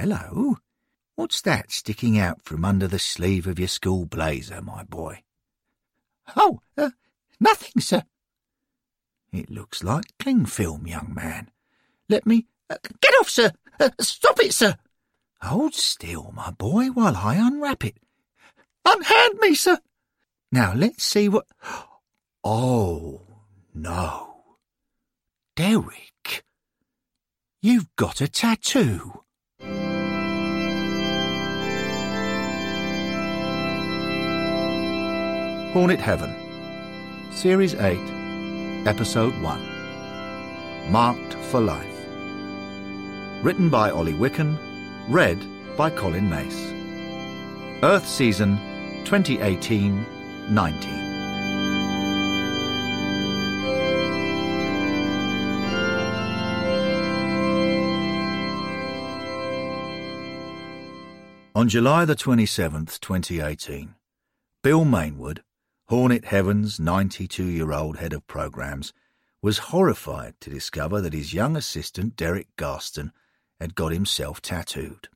Hello. What's that sticking out from under the sleeve of your school blazer, my boy? Oh, uh, nothing, sir. It looks like cling film, young man. Let me. Uh, get off, sir! Uh, stop it, sir! Hold still, my boy, while I unwrap it. Unhand me, sir! Now let's see what. Oh, no. Derek, you've got a tattoo. Hornet Heaven, Series 8, Episode 1 Marked for Life. Written by Ollie Wicken, read by Colin Mace. Earth Season 2018 19. On July the 27th, 2018, Bill Mainwood, Hornet Heaven's 92 year old head of programs, was horrified to discover that his young assistant Derek Garston had got himself tattooed.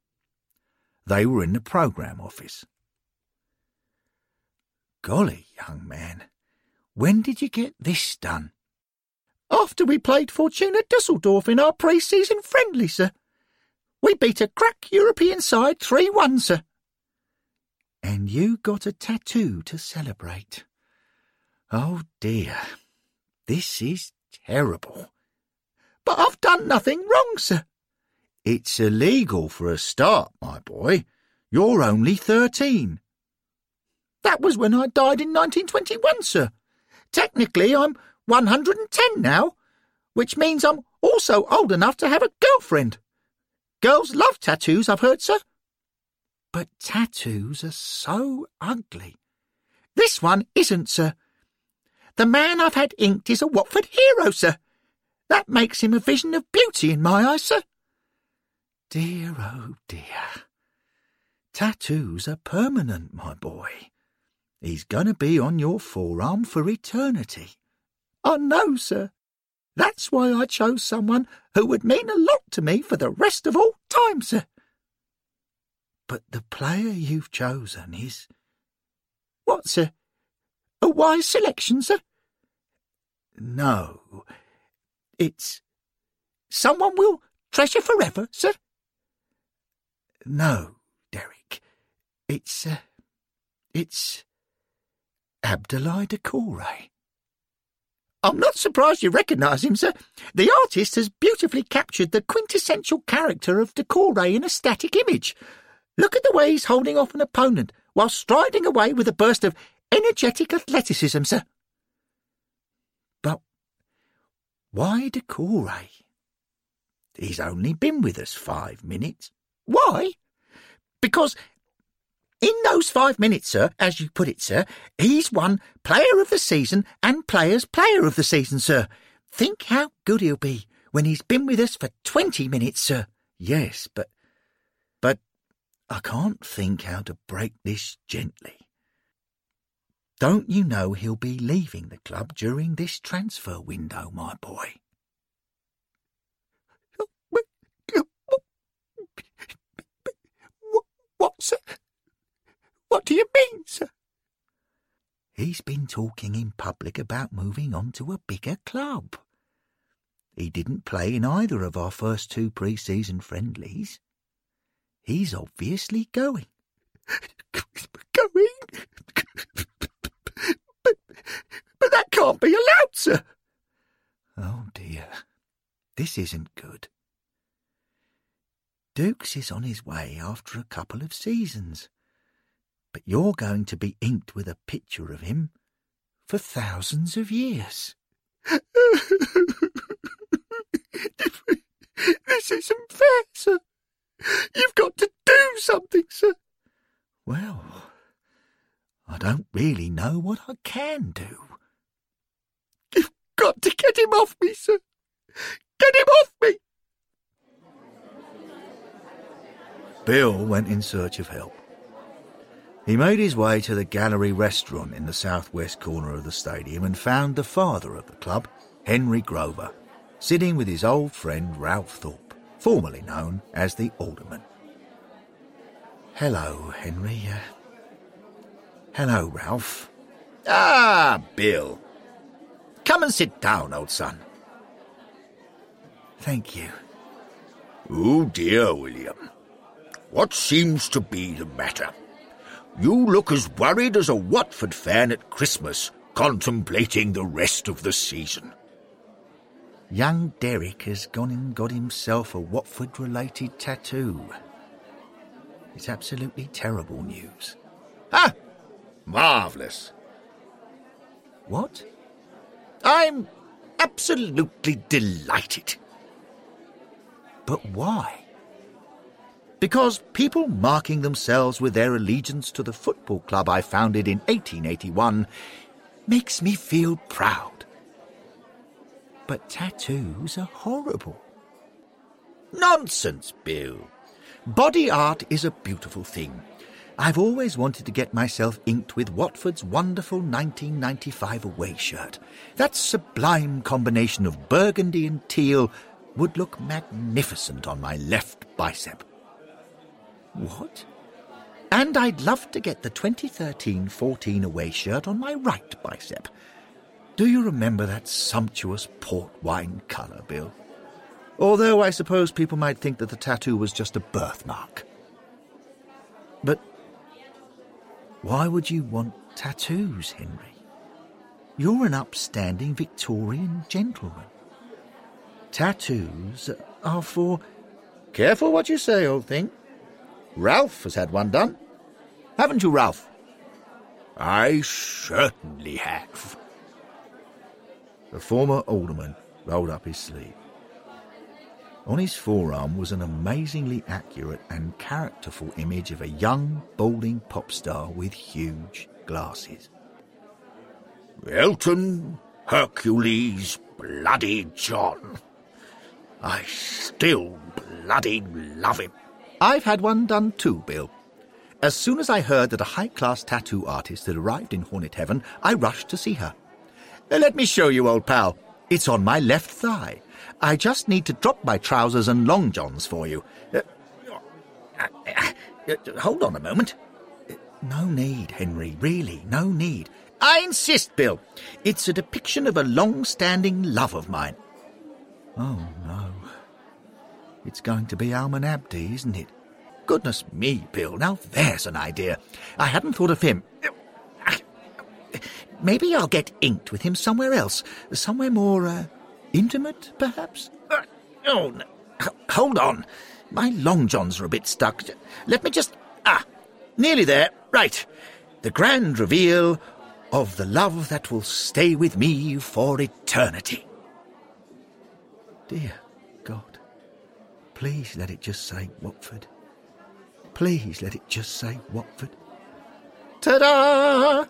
They were in the program office. Golly, young man, when did you get this done? After we played Fortuna Dusseldorf in our pre-season friendly, sir. We beat a crack European side 3-1, sir. And you got a tattoo to celebrate. Oh dear, this is terrible. But I've done nothing wrong, sir. It's illegal for a start, my boy. You're only thirteen. That was when I died in 1921, sir. Technically, I'm 110 now, which means I'm also old enough to have a girlfriend. Girls love tattoos, I've heard, sir. But tattoos are so ugly. This one isn't, sir. The man I've had inked is a Watford hero, sir. That makes him a vision of beauty in my eyes, sir. Dear, oh dear. Tattoos are permanent, my boy. He's going to be on your forearm for eternity. Oh, I know, sir. That's why I chose someone who would mean a lot to me for the rest of all time, sir. But the player you've chosen is. What, sir? A wise selection, sir? No. It's. Someone we'll treasure forever, sir? No, Derek. It's. Uh, it's. Abdoulaye Doucouré. I'm not surprised you recognise him, sir. The artist has beautifully captured the quintessential character of Doucouré in a static image. Look at the way he's holding off an opponent while striding away with a burst of energetic athleticism, sir. But why Doucouré? He's only been with us five minutes. Why? Because in those five minutes, sir, as you put it, sir, he's won Player of the Season and Players' Player of the Season, sir. Think how good he'll be when he's been with us for twenty minutes, sir. Yes. But I can't think how to break this gently. Don't you know he'll be leaving the club during this transfer window, my boy? What, sir? What do you mean, sir? He's been talking in public about moving on to a bigger club. He didn't play in either of our first two pre-season friendlies. He's obviously going. going? but, but that can't be allowed, sir. Oh dear, this isn't good. Dukes is on his way after a couple of seasons but you're going to be inked with a picture of him for thousands of years. this isn't fair, sir. You've got to do something, sir. Well, I don't really know what I can do. You've got to get him off me, sir. Get him off me! Bill went in search of help. He made his way to the Gallery restaurant in the southwest corner of the stadium and found the father of the club, Henry Grover, sitting with his old friend Ralph Thorpe, formerly known as the Alderman. Hello, Henry. Uh, hello, Ralph. Ah, Bill. Come and sit down, old son. Thank you. Oh dear, William. What seems to be the matter? You look as worried as a Watford fan at Christmas, contemplating the rest of the season. Young Derek has gone and got himself a Watford related tattoo. It's absolutely terrible news. Ah! Marvellous. What? I'm absolutely delighted. But why? Because people marking themselves with their allegiance to the football club I founded in 1881 makes me feel proud. But tattoos are horrible. Nonsense, Bill. Body art is a beautiful thing. I've always wanted to get myself inked with Watford's wonderful 1995 away shirt. That sublime combination of burgundy and teal would look magnificent on my left bicep. What? And I'd love to get the 2013 14 away shirt on my right bicep. Do you remember that sumptuous port wine colour, Bill? Although I suppose people might think that the tattoo was just a birthmark. But why would you want tattoos, Henry? You're an upstanding Victorian gentleman. Tattoos are for. Careful what you say, old thing. Ralph has had one done. Haven't you, Ralph? I certainly have. The former alderman rolled up his sleeve. On his forearm was an amazingly accurate and characterful image of a young, balding pop star with huge glasses. Elton Hercules Bloody John. I still bloody love him. I've had one done too, Bill. As soon as I heard that a high class tattoo artist had arrived in Hornet Heaven, I rushed to see her. Uh, let me show you, old pal. It's on my left thigh. I just need to drop my trousers and long johns for you. Uh, uh, uh, hold on a moment. No need, Henry, really, no need. I insist, Bill. It's a depiction of a long standing love of mine. Oh, no. It's going to be Almen Abdi, isn't it? Goodness me, Bill, now there's an idea. I hadn't thought of him. Maybe I'll get inked with him somewhere else. Somewhere more, uh, intimate, perhaps? Uh, oh, no. hold on. My long johns are a bit stuck. Let me just. Ah, nearly there. Right. The grand reveal of the love that will stay with me for eternity. Dear God, please let it just say Watford. Please let it just say Watford. Ta da!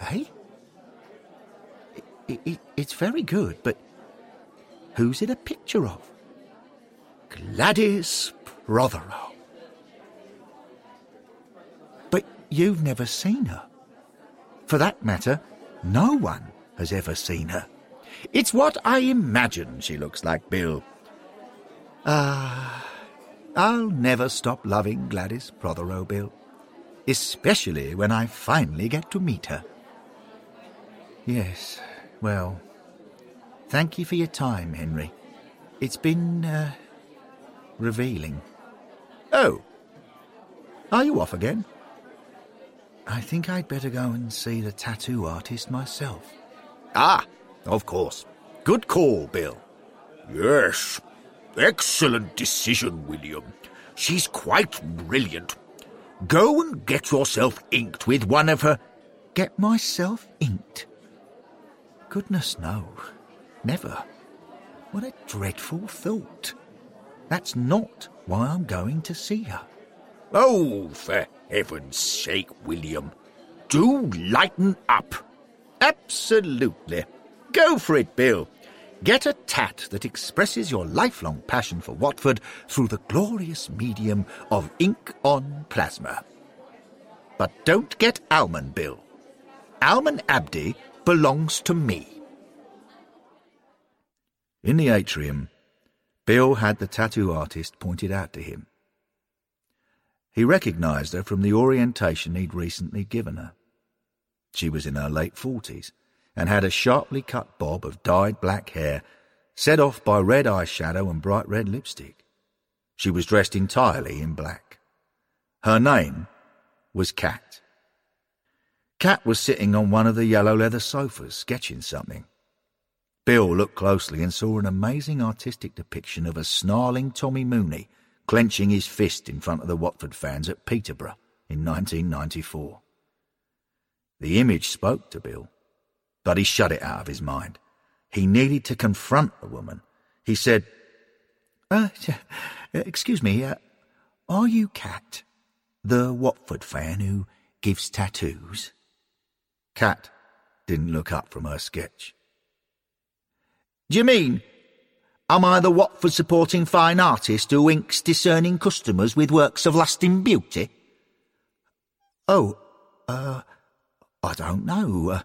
Hey? It, it, it's very good, but who's it a picture of? Gladys Prothero. But you've never seen her. For that matter, no one has ever seen her. It's what I imagine she looks like, Bill. Ah, I'll never stop loving Gladys Prothero, Bill. Especially when I finally get to meet her. Yes, well, thank you for your time, Henry. It's been, uh, revealing. Oh, are you off again? I think I'd better go and see the tattoo artist myself. Ah, of course. Good call, Bill. Yes. Excellent decision, William. She's quite brilliant. Go and get yourself inked with one of her. Get myself inked? Goodness, no. Never. What a dreadful thought. That's not why I'm going to see her. Oh, for heaven's sake, William. Do lighten up. Absolutely. Go for it, Bill. Get a tat that expresses your lifelong passion for Watford through the glorious medium of ink on plasma. But don't get Almen, Bill. Almen Abdi belongs to me. In the atrium, Bill had the tattoo artist pointed out to him. He recognised her from the orientation he'd recently given her. She was in her late forties and had a sharply cut bob of dyed black hair set off by red eyeshadow and bright red lipstick. She was dressed entirely in black. Her name was Kat. Kat was sitting on one of the yellow leather sofas, sketching something. Bill looked closely and saw an amazing artistic depiction of a snarling Tommy Mooney clenching his fist in front of the Watford fans at Peterborough in 1994. The image spoke to Bill, but he shut it out of his mind. He needed to confront the woman. He said, uh, Excuse me, uh, are you Cat, the Watford fan who gives tattoos? Kat didn't look up from her sketch. Do you mean, am I the Watford supporting fine artist who inks discerning customers with works of lasting beauty? Oh, uh, I don't know. Uh,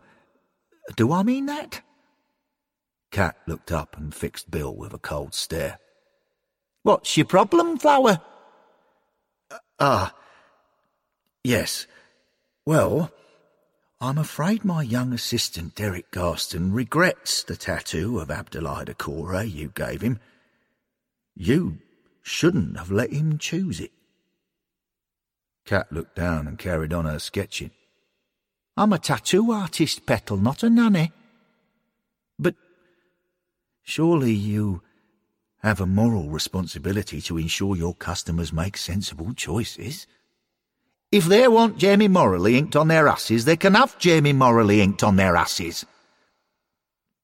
do I mean that? Cat looked up and fixed Bill with a cold stare. What's your problem, Flower? Uh, ah, yes. Well, I'm afraid my young assistant Derek Garston regrets the tattoo of Abdoulaye Doucouré you gave him. You shouldn't have let him choose it. Kat looked down and carried on her sketching. I'm a tattoo artist, Petal, not a nanny. But surely you have a moral responsibility to ensure your customers make sensible choices. If they want Jamie Morley inked on their asses, they can have Jamie Morley inked on their asses.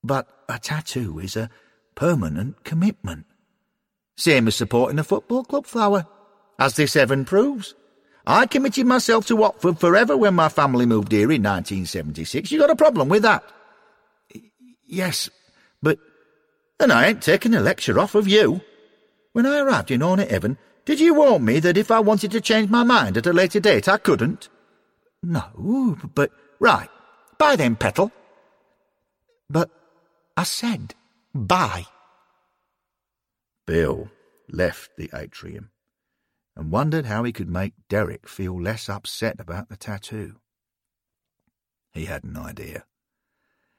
But a tattoo is a permanent commitment. Same as supporting a football club, Flower, as this Evan proves. I committed myself to Watford forever when my family moved here in 1976. You got a problem with that? Yes, but... And I ain't taking a lecture off of you. When I arrived in Hornet Heaven, did you warn me that if I wanted to change my mind at a later date, I couldn't? No, but... Right. Bye then, Petal. But I said bye. Bill left the atrium and wondered how he could make Derek feel less upset about the tattoo. He had an idea.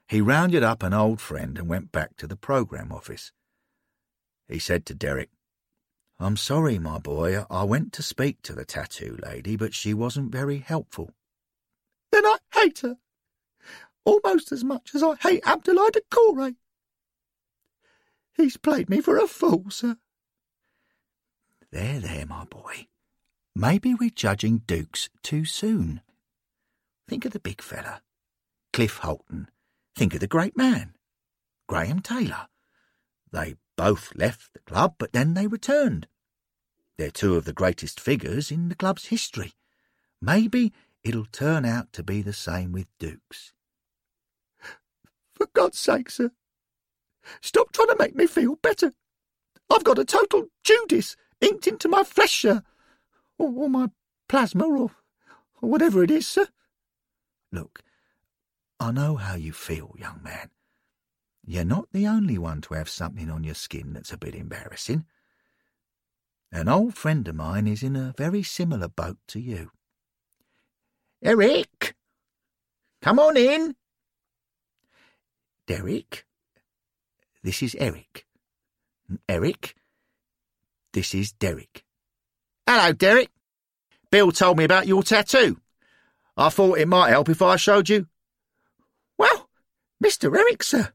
He rounded up an old friend and went back to the programme office. He said to Derek, I'm sorry, my boy, I went to speak to the tattoo lady, but she wasn't very helpful. Then I hate her, almost as much as I hate Abdoulaye Doucouré. He's played me for a fool, sir. There, there, my boy. Maybe we're judging Dukes too soon. Think of the big fella. Cliff Holton. Think of the great man. Graham Taylor. They both left the club, but then they returned. They're two of the greatest figures in the club's history. Maybe it'll turn out to be the same with Dukes. For God's sake, sir, stop trying to make me feel better. I've got a total Judas inked into my flesh, sir, or, or my plasma, or, or whatever it is, sir. Look, I know how you feel, young man. You're not the only one to have something on your skin that's a bit embarrassing. An old friend of mine is in a very similar boat to you. Eric! Come on in! Derek? This is Eric. Eric? This is Derek. Hello, Derek. Bill told me about your tattoo. I thought it might help if I showed you. Well, Mr. Eric, sir.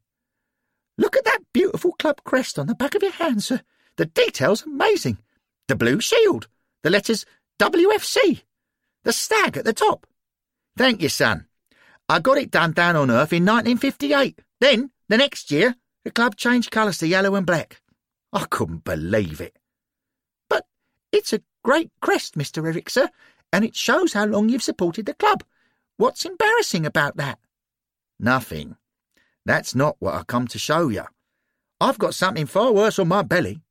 Look at that beautiful club crest on the back of your hand, sir. The detail's amazing. The blue shield, the letters WFC, the stag at the top. Thank you, son. I got it done down on Earth in 1958. Then, the next year, the club changed colours to yellow and black. I couldn't believe it. But it's a great crest, Mr. Eric, sir, and it shows how long you've supported the club. What's embarrassing about that? Nothing. That's not what I come to show you. I've got something far worse on my belly.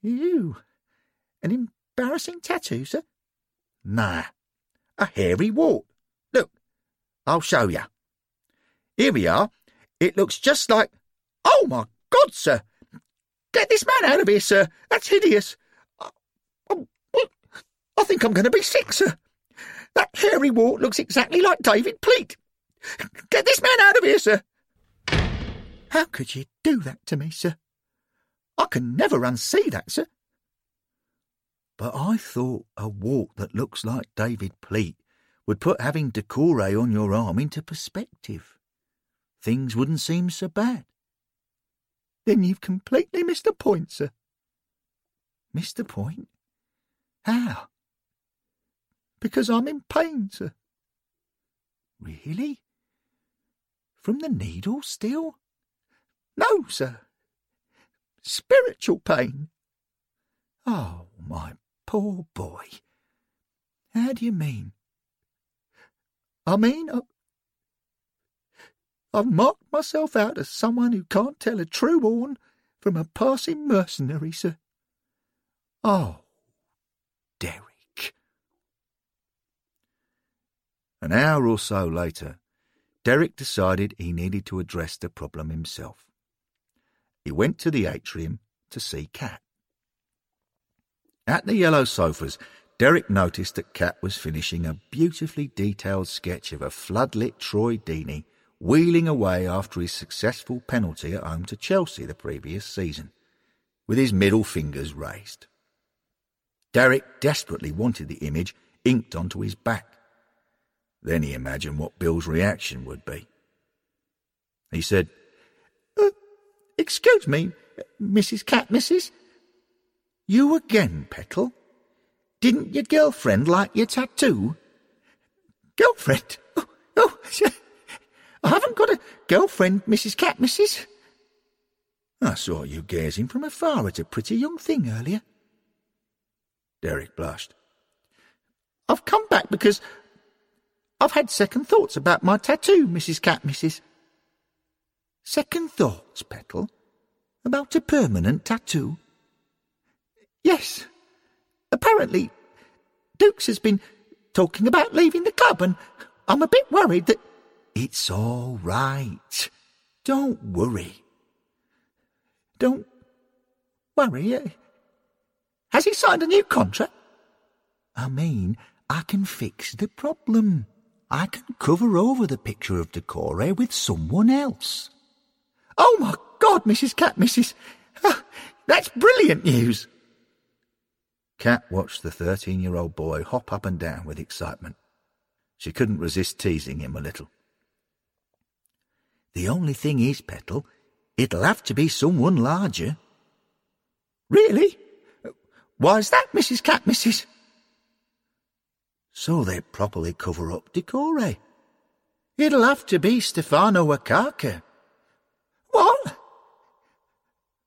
You? An embarrassing tattoo, sir? Nah, a hairy wart. Look, I'll show you. Here we are. It looks just like... Oh, my God, sir! Get this man out of here, sir! That's hideous! I think I'm going to be sick, sir. That hairy wart looks exactly like David Pleat. Get this man out of here, sir. How could you do that to me, sir? I can never unsee that, sir. But I thought a walk that looks like David Pleat would put having Doucouré on your arm into perspective. Things wouldn't seem so bad. Then you've completely missed the point, sir. Missed the point? How? Because I'm in pain, sir. Really? From the needle still? No, sir. Spiritual pain. Oh, my poor boy. How do you mean? I mean, I've marked myself out as someone who can't tell a true horn from a passing mercenary, sir. Oh, Derek. An hour or so later, Derek decided he needed to address the problem himself. He went to the atrium to see Kat. At the yellow sofas, Derek noticed that Kat was finishing a beautifully detailed sketch of a floodlit Troy Deeney wheeling away after his successful penalty at home to Chelsea the previous season, with his middle fingers raised. Derek desperately wanted the image inked onto his back. Then he imagined what Bill's reaction would be. He said, uh, Excuse me, Mrs. Cat, Mrs. You again, Petal? Didn't your girlfriend like your tattoo? Girlfriend? Oh, oh I haven't got a girlfriend, Mrs. Cat, Mrs. I saw you gazing from afar at a pretty young thing earlier. Derek blushed. I've come back because I've had second thoughts about my tattoo, Mrs. Cat, Mrs. Second thoughts, Petal? About a permanent tattoo? Yes. Apparently, Dukes has been talking about leaving the club, and I'm a bit worried that. It's all right. Don't worry. Don't worry. Eh? Has he signed a new contract? I mean, I can fix the problem. I can cover over the picture of Doucouré with someone else. Oh, my God, Mrs. Cat, Mrs. Ah, that's brilliant news. Cat watched the thirteen-year-old boy hop up and down with excitement. She couldn't resist teasing him a little. The only thing is, Petal, it'll have to be someone larger. Really? Why's that, Mrs. Cat, Mrs.? So they properly cover up Doucouré. It'll have to be Stefano Okaka. What?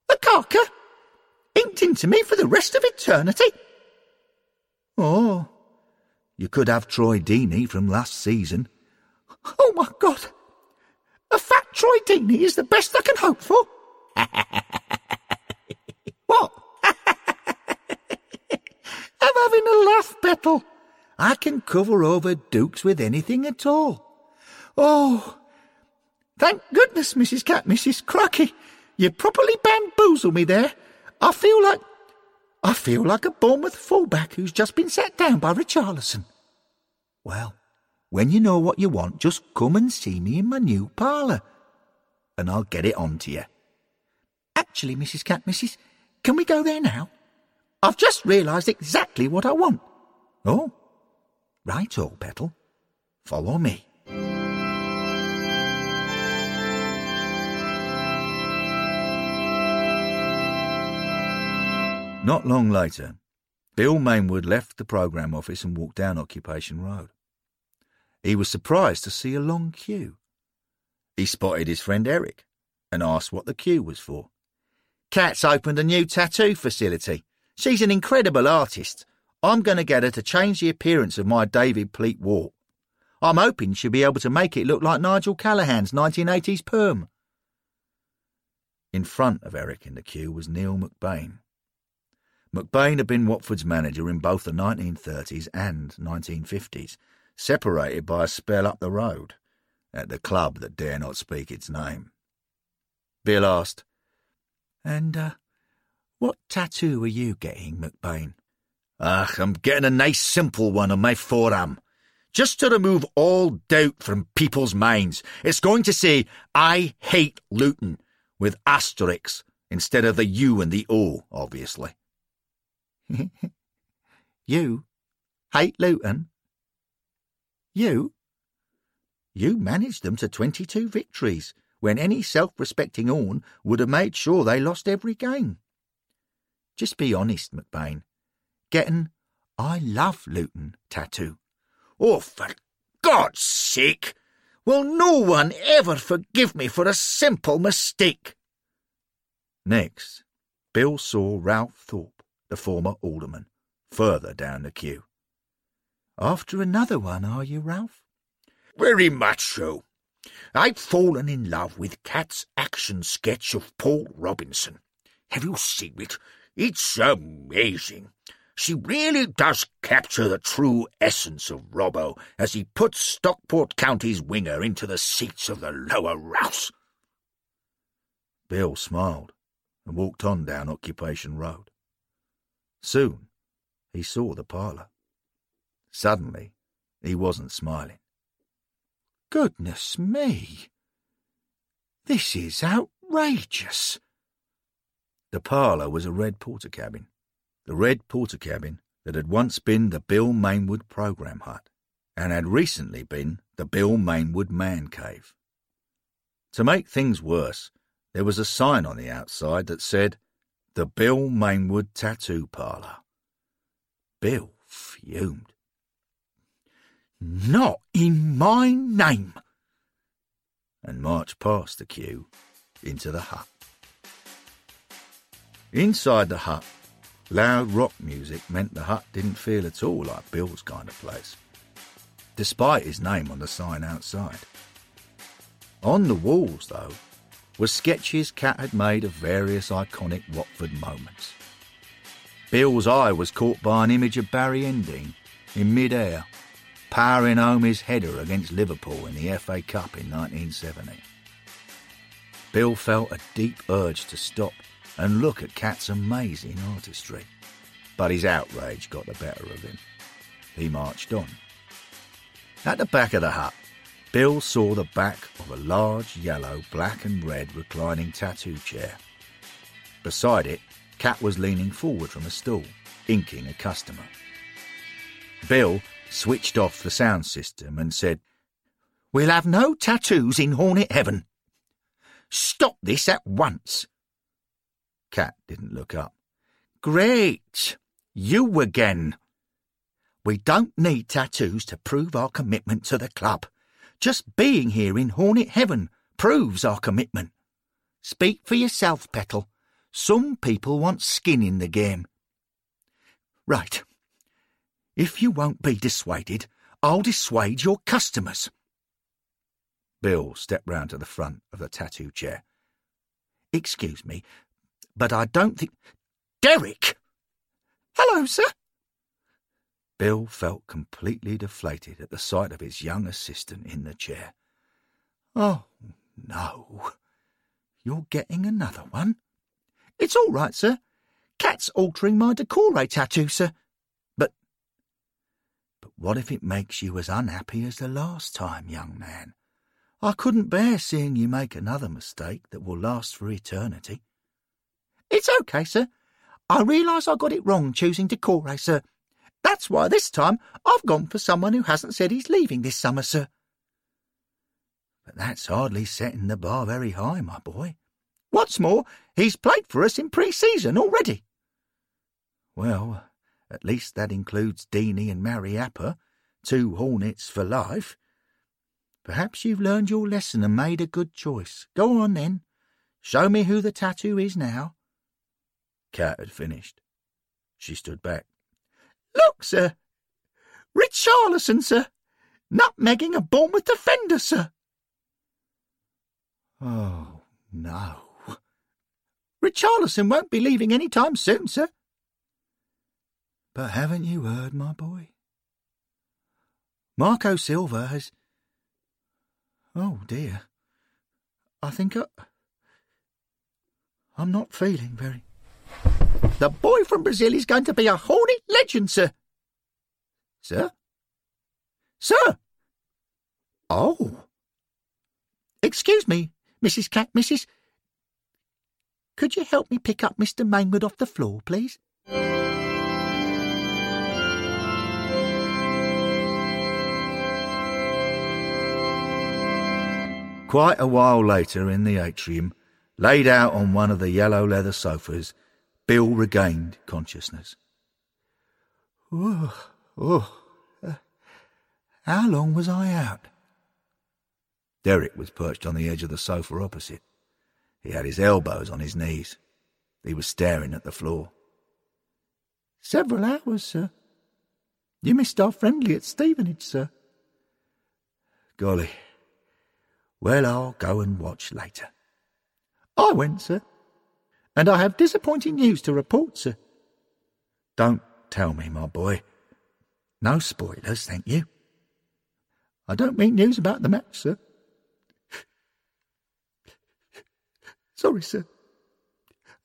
Okaka? Inked into me for the rest of eternity? Oh, you could have Troy Deeney from last season. Oh, my God! A fat Troy Deeney is the best I can hope for. what? I'm having a laugh, Petal. I can cover over Dukes with anything at all. Oh, thank goodness, Mrs. Cat, Mrs. Cracky. You properly bamboozled me there. I feel like I feel like a Bournemouth fullback who's just been set down by Richarlison. Well, when you know what you want, just come and see me in my new parlour, and I'll get it on to you. Actually, Mrs. Cat, Mrs., can we go there now? I've just realised exactly what I want. Oh, right, old Petal. Follow me. Not long later, Bill Mainwood left the programme office and walked down Occupation Road. He was surprised to see a long queue. He spotted his friend Eric and asked what the queue was for. Kat's opened a new tattoo facility. She's an incredible artist. I'm going to get her to change the appearance of my David Pleat wart. I'm hoping she'll be able to make it look like Nigel Callaghan's 1980s perm. In front of Eric in the queue was Neil McBain, McBain had been Watford's manager in both the 1930s and 1950s, separated by a spell up the road, at the club that dare not speak its name. Bill asked, And, uh, what tattoo are you getting, McBain? Ach, I'm getting a nice simple one on my forearm. Just to remove all doubt from people's minds. It's going to say, I hate Luton, with asterisks instead of the U and the O, obviously. you hate Luton? You? You managed them to 22 victories, when any self-respecting Horn would have made sure they lost every game. Just be honest, McBain. Getting I love Luton tattoo. Oh, for God's sake! Will no one ever forgive me for a simple mistake? Next, Bill saw Ralph Thorpe, the former alderman, further down the queue. After another one, are you, Ralph? Very much so. I've fallen in love with Cat's action sketch of Paul Robinson. Have you seen it? It's amazing. She really does capture the true essence of Robbo as he puts Stockport County's winger into the seats of the lower Rous. Bill smiled and walked on down Occupation Road. Soon he saw the parlour. Suddenly he wasn't smiling. Goodness me! This is outrageous! The parlour was a red Portakabin, the red Portakabin that had once been the Bill Mainwood program hut and had recently been the Bill Mainwood man cave. To make things worse, there was a sign on the outside that said, The Bill Mainwood Tattoo Parlour. Bill fumed. Not in my name! And marched past the queue into the hut. Inside the hut, loud rock music meant the hut didn't feel at all like Bill's kind of place, despite his name on the sign outside. On the walls, though, were sketches Cat had made of various iconic Watford moments. Bill's eye was caught by an image of Barry Endean in mid-air, powering home his header against Liverpool in the FA Cup in 1970. Bill felt a deep urge to stop and look at Cat's amazing artistry. But his outrage got the better of him. He marched on. At the back of the hut, Bill saw the back of a large yellow, black and red reclining tattoo chair. Beside it, Cat was leaning forward from a stool, inking a customer. Bill switched off the sound system and said, We'll have no tattoos in Hornet Heaven. Stop this at once. Cat didn't look up. Great! You again. We don't need tattoos to prove our commitment to the club. Just being here in Hornet Heaven proves our commitment. Speak for yourself, Petal. Some people want skin in the game. Right. If you won't be dissuaded, I'll dissuade your customers. Bill stepped round to the front of the tattoo chair. Excuse me, but I don't think. Derek! Hello, sir. Bill felt completely deflated at the sight of his young assistant in the chair. Oh, no. You're getting another one? It's all right, sir. Cat's altering my Doucouré tattoo, sir. But. But what if it makes you as unhappy as the last time, young man? I couldn't bear seeing you make another mistake that will last for eternity. It's okay, sir. I realise I got it wrong choosing Doucouré, sir. That's why this time I've gone for someone who hasn't said he's leaving this summer, sir. But that's hardly setting the bar very high, my boy. What's more, he's played for us in pre-season already. Well, at least that includes Deeney and Mariappa, two Hornets for life. Perhaps you've learned your lesson and made a good choice. Go on, then. Show me who the tattoo is now. Cat had finished. She stood back. Look, sir. Richarlison, sir. Nutmegging a Bournemouth defender, sir. Oh, no. Richarlison won't be leaving any time soon, sir. But haven't you heard, my boy? Marco Silva has. Oh, dear. I think I. I'm not feeling very. The boy from Brazil is going to be a Hornet legend, sir. Sir? Sir! Oh. Excuse me, Mrs. Cat, Mrs. Could you help me pick up Mr. Mainwood off the floor, please? Quite a while later, in the atrium, laid out on one of the yellow leather sofas, Bill regained consciousness. Oh, oh, uh, how long was I out? Derek was perched on the edge of the sofa opposite. He had his elbows on his knees. He was staring at the floor. Several hours, sir. You missed our friendly at Stevenage, sir. Golly. Well, I'll go and watch later. I went, sir. And I have disappointing news to report, sir. Don't tell me, my boy. No spoilers, thank you. I don't mean news about the match, sir. Sorry, sir.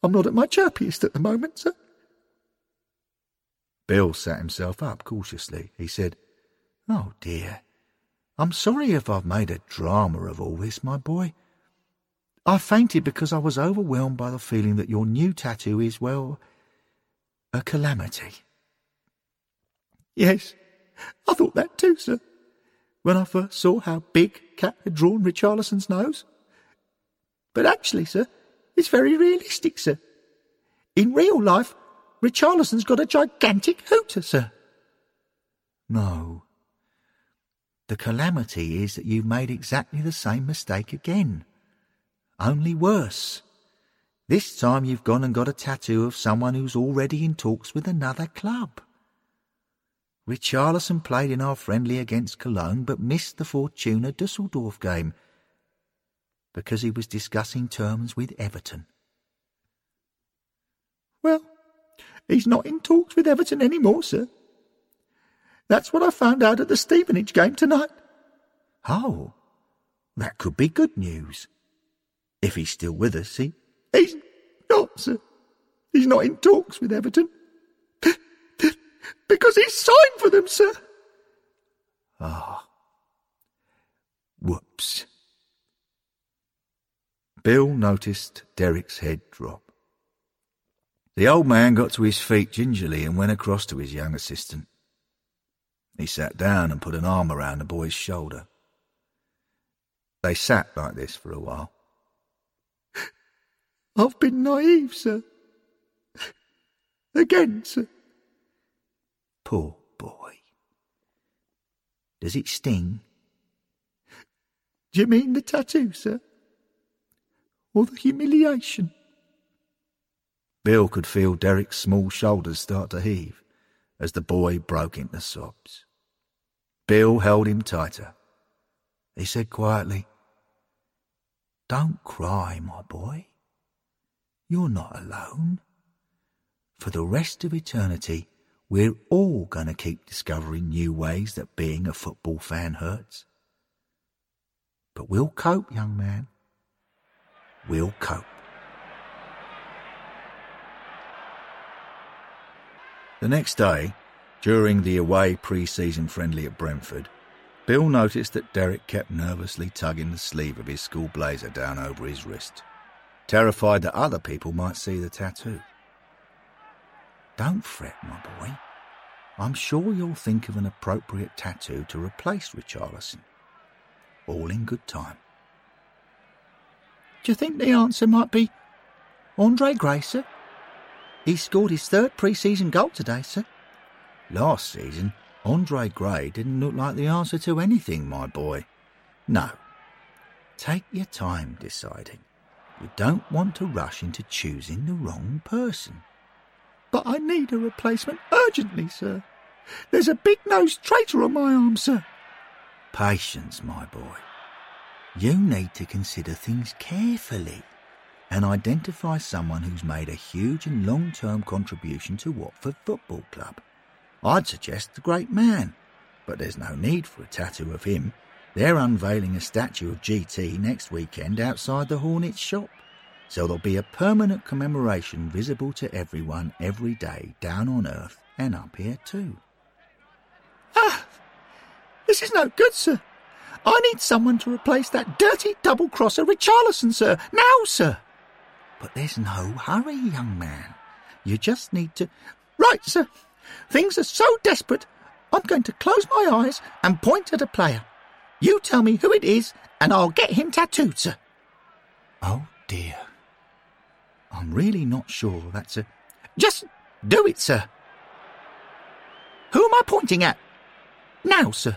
I'm not at my chirpiest at the moment, sir. Bill sat himself up cautiously. He said, Oh, dear. I'm sorry if I've made a drama of all this, my boy. I fainted because I was overwhelmed by the feeling that your new tattoo is, well, a calamity. Yes, I thought that too, sir, when I first saw how big Cat had drawn Richarlison's nose. But actually, sir, it's very realistic, sir. In real life, Richarlison's got a gigantic hooter, sir. No. The calamity is that you've made exactly the same mistake again. Only worse. This time you've gone and got a tattoo of someone who's already in talks with another club. Richarlison played in our friendly against Cologne but missed the Fortuna Dusseldorf game because he was discussing terms with Everton. Well, he's not in talks with Everton any more, sir. That's what I found out at the Stevenage game tonight. Oh, that could be good news. If he's still with us, see? He's not, sir. He's not in talks with Everton. because he's signed for them, sir. Ah. Oh. Whoops. Bill noticed Derek's head drop. The old man got to his feet gingerly and went across to his young assistant. He sat down and put an arm around the boy's shoulder. They sat like this for a while. I've been naive, sir. Again, sir. Poor boy. Does it sting? Do you mean the tattoo, sir? or the humiliation. Bill could feel Derek's small shoulders start to heave as the boy broke into sobs. Bill held him tighter. He said quietly, Don't cry, my boy. You're not alone. For the rest of eternity, we're all going to keep discovering new ways that being a football fan hurts. But we'll cope, young man We'll cope. The next day, during the away pre-season friendly at Brentford, Bill noticed that Derek kept nervously tugging the sleeve of his school blazer down over his wrist, terrified that other people might see the tattoo. Don't fret, my boy. I'm sure you'll think of an appropriate tattoo to replace Richarlison. All in good time. Do you think the answer might be Andre Gray, sir? He scored his third pre-season goal today, sir. Last season, Andre Gray didn't look like the answer to anything, my boy. No. Take your time deciding. You don't want to rush into choosing the wrong person. But I need a replacement urgently, sir. There's a big-nosed traitor on my arm, sir. Patience, my boy you need to consider things carefully and identify someone who's made a huge and long term contribution to Watford Football Club. I'd suggest the great man, but there's no need for a tattoo of him. They're unveiling a statue of GT next weekend outside the Hornets shop. so there'll be a permanent commemoration visible to everyone every day down on Earth and up here too. Ah, this is no good, sir. I need someone to replace that dirty double crosser Richarlison, sir. Now, sir. But there's no hurry, young man. You just need to. Right, sir. Things are so desperate, I'm going to close my eyes and point at a player. You tell me who it is, and I'll get him tattooed, sir. Oh, dear. I'm really not sure that's a. Just do it, sir. Who am I pointing at? Now, sir.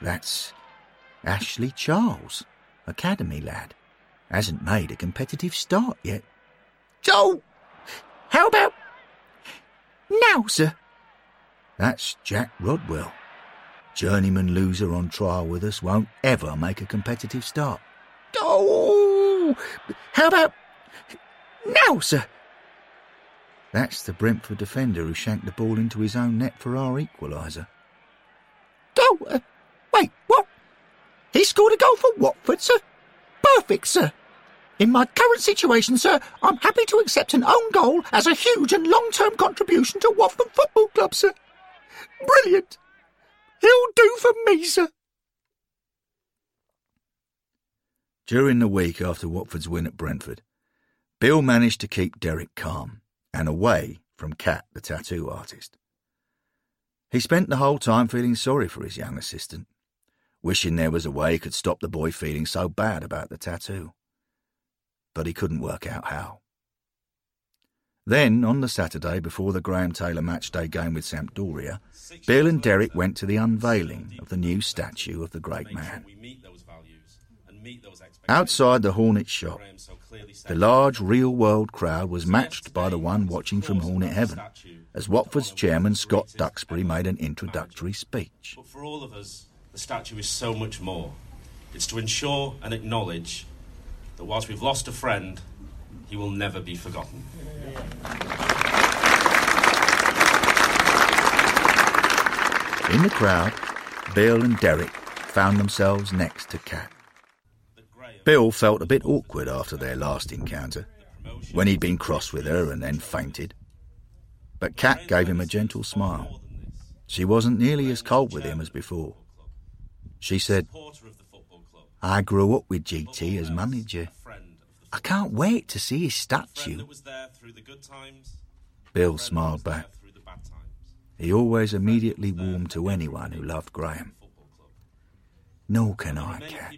That's Ashley Charles, Academy lad. Hasn't made a competitive start yet. Joe! how about now, sir? That's Jack Rodwell. Journeyman loser on trial with us won't ever make a competitive start. Oh, how about now, sir? That's the Brentford defender who shanked the ball into his own net for our equaliser. Oh, uh, wait, what? He scored a goal for Watford, sir? Perfect, sir. In my current situation, sir, I'm happy to accept an own goal as a huge and long-term contribution to Watford Football Club, sir. Brilliant. He'll do for me, sir. During the week after Watford's win at Brentford, Bill managed to keep Derek calm and away from Cat, the tattoo artist. He spent the whole time feeling sorry for his young assistant, wishing there was a way he could stop the boy feeling so bad about the tattoo. But he couldn't work out how. Then, on the Saturday before the Graham Taylor matchday game with Sampdoria, Bill and Derek went to the unveiling of the new statue of the great man. Outside the Hornet shop, the large real world crowd was matched by the one watching from Hornet Heaven as Watford's chairman Scott Duxbury made an introductory speech. But for all of us, the statue is so much more. It's to ensure and acknowledge that whilst we've lost a friend, he will never be forgotten. In the crowd, Bill and Derek found themselves next to Cat. Bill felt a bit awkward after their last encounter, when he'd been cross with her and then fainted. But Cat gave him a gentle smile. She wasn't nearly as cold with him as before. She said, I grew up with GT as manager. I can't wait to see his statue. Bill smiled back. He always immediately warmed to anyone who loved Graham. Nor can I, Cat.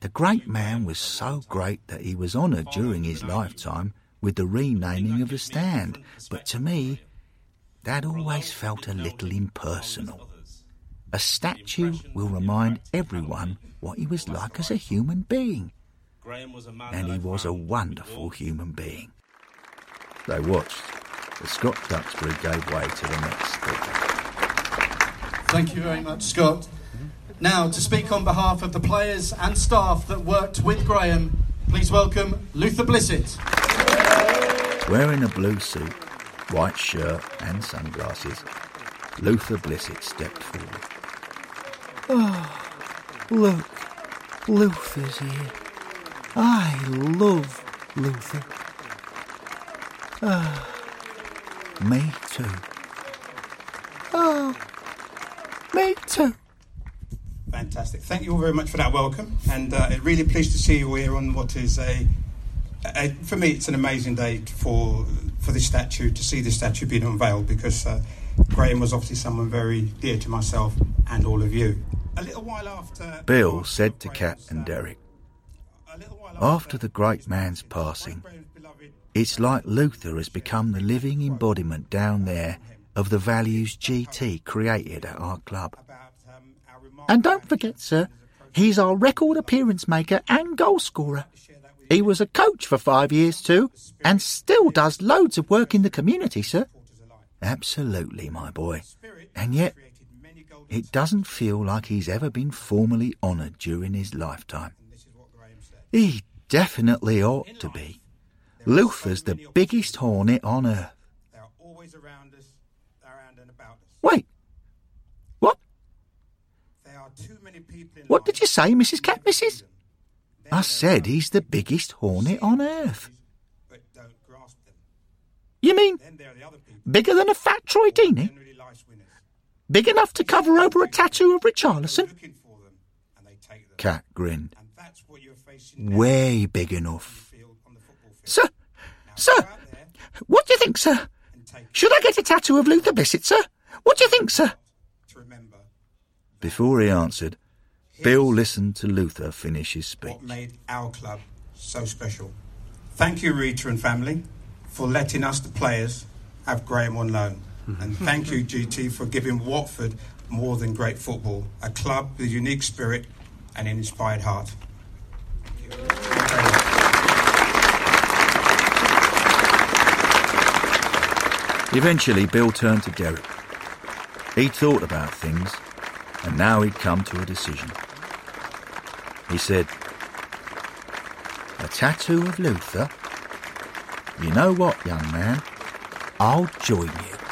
The great man was so great that he was honoured during his lifetime with the renaming of the stand, but to me, that always felt a little impersonal. A statue will remind everyone what he was like as a human being. And he was a wonderful human being. They watched as Scott Duxbury gave way to the next speaker. Thank you very much, Scott. Now, to speak on behalf of the players and staff that worked with Graham, please welcome Luther Blissett. Wearing a blue suit, white shirt, and sunglasses, Luther Blissett stepped forward. Oh, look, Luther's here. I love Luther. Ah, me too. Oh, me too. Fantastic. Thank you all very much for that welcome, and uh, really pleased to see you here on what is a, a, for me, it's an amazing day for for this statue to see this statue being unveiled because uh, Graham was obviously someone very dear to myself and all of you. A little while after, Bill said to Cat and Derek, after the great man's passing, it's like Luther has become the living embodiment down there of the values GT created at our club. And don't forget, sir, he's our record appearance maker and goal scorer. He was a coach for five years too, and still does loads of work in the community, sir. Absolutely, my boy. And yet, it doesn't feel like he's ever been formally honoured during his lifetime. He definitely ought to be. Luther's the biggest hornet on earth. Wait. What? What did you say, Mrs. Cat, Mrs.? I said he's the biggest hornet on earth. But don't grasp them. You mean there are bigger than a fat Troy Deeney? Generally life's winners. Big enough to cover over a tattoo of Richarlison? Looking for and they take them. Cat grinned. Way big enough. field on the football field. Sir, sir, go out there what do you think, sir? Should I get a tattoo of Luther Blissett, sir? What do you think, sir? Before he answered, Bill listened to Luther finish his speech. what made our club so special. Thank you, Rita and family, for letting us, the players, have Graham on loan. Mm-hmm. and thank you, GT, for giving Watford more than great football, a club with a unique spirit and an inspired heart. Thank you very much. Eventually, Bill turned to Derek. He'd thought about things, and now he'd come to a decision. He said, A tattoo of Luther? You know what, young man? I'll join you.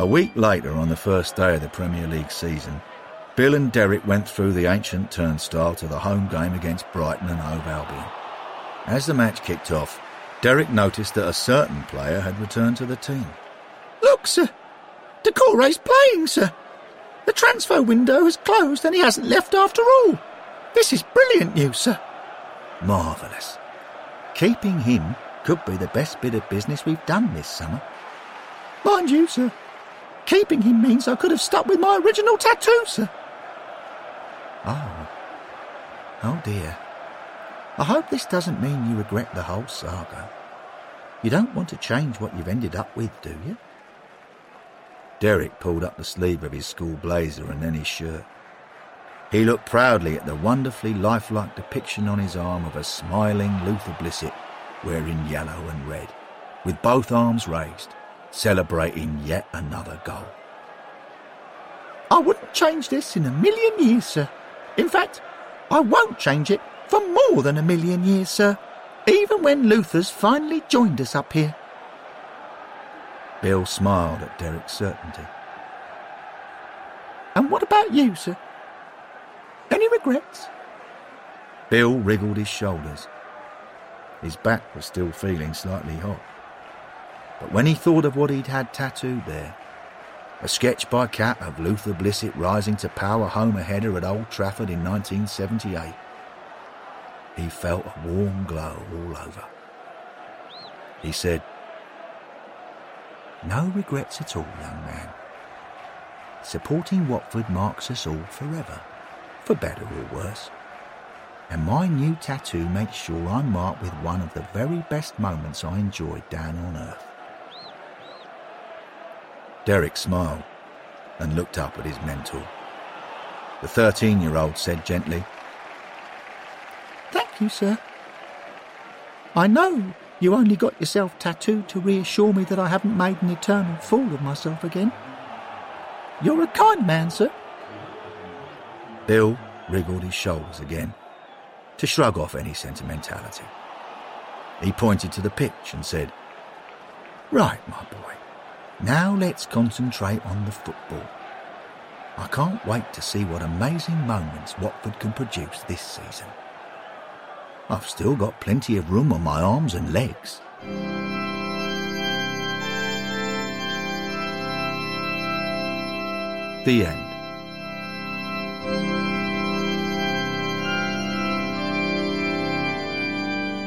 A week later, on the first day of the Premier League season, Bill and Derek went through the ancient turnstile to the home game against Brighton and Hove Albion. As the match kicked off, Derek noticed that a certain player had returned to the team. Look, sir. Doucouré's playing, sir. The transfer window has closed and he hasn't left after all. This is brilliant news, sir. Marvellous. Keeping him could be the best bit of business we've done this summer. Mind you, sir. Keeping him means I could have stuck with my original tattoo, sir. Oh. Oh dear. I hope this doesn't mean you regret the whole saga. You don't want to change what you've ended up with, do you? Derek pulled up the sleeve of his school blazer and then his shirt. He looked proudly at the wonderfully lifelike depiction on his arm of a smiling Luther Blissett wearing yellow and red, with both arms raised, celebrating yet another goal. I wouldn't change this in a million years, sir. In fact, I won't change it for more than a million years, sir. Even when Luther's finally joined us up here. Bill smiled at Derek's certainty. And what about you, sir? Any regrets? Bill wriggled his shoulders. His back was still feeling slightly hot. But when he thought of what he'd had tattooed there, a sketch by Cat of Luther Blissett rising to power home a header at Old Trafford in 1978, he felt a warm glow all over. He said, No regrets at all, young man. Supporting Watford marks us all forever, for better or worse. And my new tattoo makes sure I'm marked with one of the very best moments I enjoyed down on earth. Derek smiled and looked up at his mentor. The 13 year old said gently, Thank you, sir. I know you only got yourself tattooed to reassure me that I haven't made an eternal fool of myself again. You're a kind man, sir. Bill wriggled his shoulders again to shrug off any sentimentality. He pointed to the pitch and said, Right, my boy, now let's concentrate on the football. I can't wait to see what amazing moments Watford can produce this season. I've still got plenty of room on my arms and legs. The end.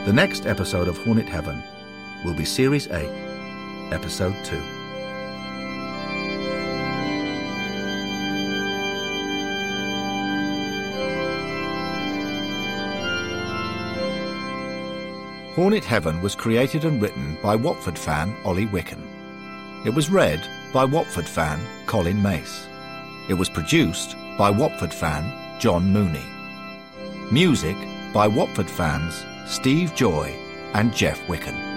The next episode of Hornet Heaven will be Series 8, Episode 2. Hornet Heaven was created and written by Watford fan Ollie Wicken. It was read by Watford fan Colin Mace. It was produced by Watford fan John Mooney. Music by Watford fans Steve Joy and Jeff Wicken.